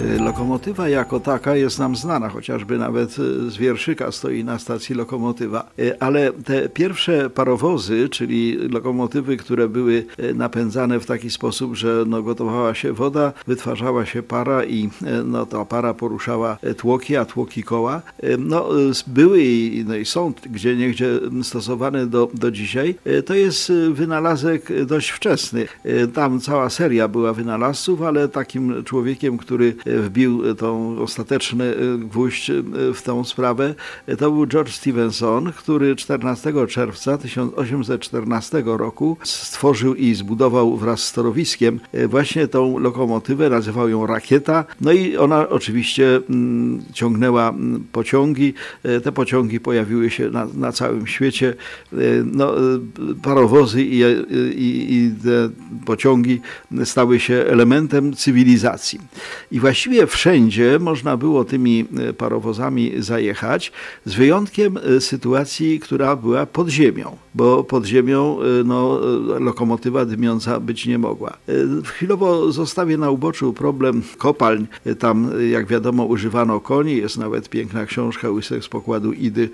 Y, Lokomotywa jako taka jest nam znana, chociażby nawet y, z wierszyka stoi na stacji lokomotywa. Y, Ale te pierwsze parowozy, czyli lokomotywy, które były napędzane w taki sposób, że no, gotowała się woda, wytwarzała się para i no, ta para poruszała tłoki, a tłoki koła, no, były i, no, i są gdzie niegdzie stosowane do, do dzisiaj. To jest wynalazek dość wczesny. Tam cała seria była wynalazców, ale takim człowiekiem, który wbił tą ostateczny y, gwóźdź y, w tą sprawę, to był George Stevenson, który 14 czerwca 1814 roku stworzył i zbudował wraz z torowiskiem y, właśnie tą lokomotywę, nazywał ją Rakieta. No i ona oczywiście mm, ciągnęła mm, pociągi. Te pociągi pojawiły się na, na całym świecie. No, parowozy i, i, i te pociągi stały się elementem cywilizacji. I właściwie wszędzie można było tymi e, parowozami zajechać, z wyjątkiem e, sytuacji, która była pod ziemią, bo pod ziemią e, no, lokomotywa dymiąca być nie mogła. Chwilowo zostawię na uboczu problem kopalń. Tam, jak wiadomo, używano koni. Jest nawet piękna książka Łysek z pokładu Idy,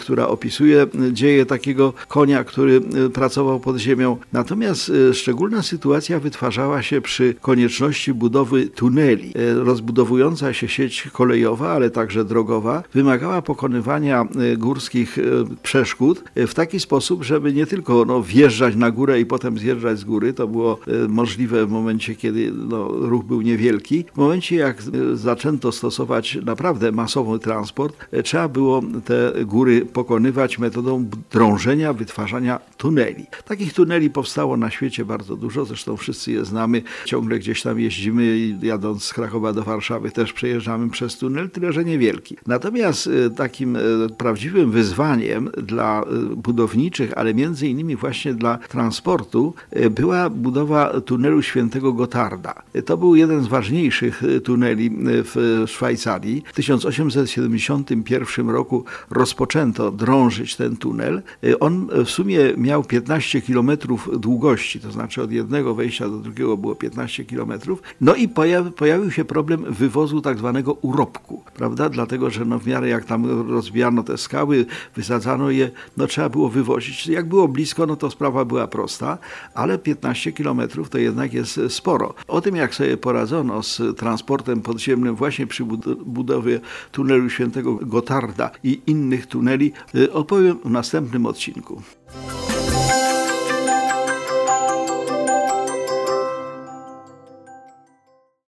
która opisuje dzieje takiego konia, który pracował pod ziemią. Natomiast szczególna sytuacja wytwarzała się przy konieczności budowy tuneli. Rozbudowująca się sieć kolejowa, ale także drogowa, wymagała pokonywania e, górskich e, przeszkód e, w taki sposób, żeby nie tylko no, wjeżdżać na górę i potem zjeżdżać z góry, to było możliwe w momencie, kiedy no, ruch był niewielki. W momencie, jak zaczęto stosować naprawdę masowy transport, trzeba było te góry pokonywać metodą drążenia, wytwarzania tuneli. Takich tuneli powstało na świecie bardzo dużo, zresztą wszyscy je znamy. Ciągle gdzieś tam jeździmy jadąc z Krakowa do Warszawy też przejeżdżamy przez tunel, tyle że niewielki. Natomiast e, takim e, prawdziwym wyzwaniem dla e, budowniczych, ale między innymi właśnie dla transportu, była budowa tunelu Świętego Gotarda. To był jeden z ważniejszych tuneli w Szwajcarii. W 1871 roku rozpoczęto drążyć ten tunel. On w sumie miał 15 km długości, to znaczy od jednego wejścia do drugiego było 15 km. No i pojawi, pojawił się problem wywozu tak zwanego urobku, prawda? Dlatego, że no w miarę jak tam rozbijano te skały, wysadzano je, no trzeba było wywozić. Jak było blisko, no to sprawa była prosta, ale 15 km to jednak jest sporo. O tym, jak sobie poradzono z transportem podziemnym właśnie przy bud- budowie tunelu Świętego Gotarda i innych tuneli, y, opowiem w następnym odcinku.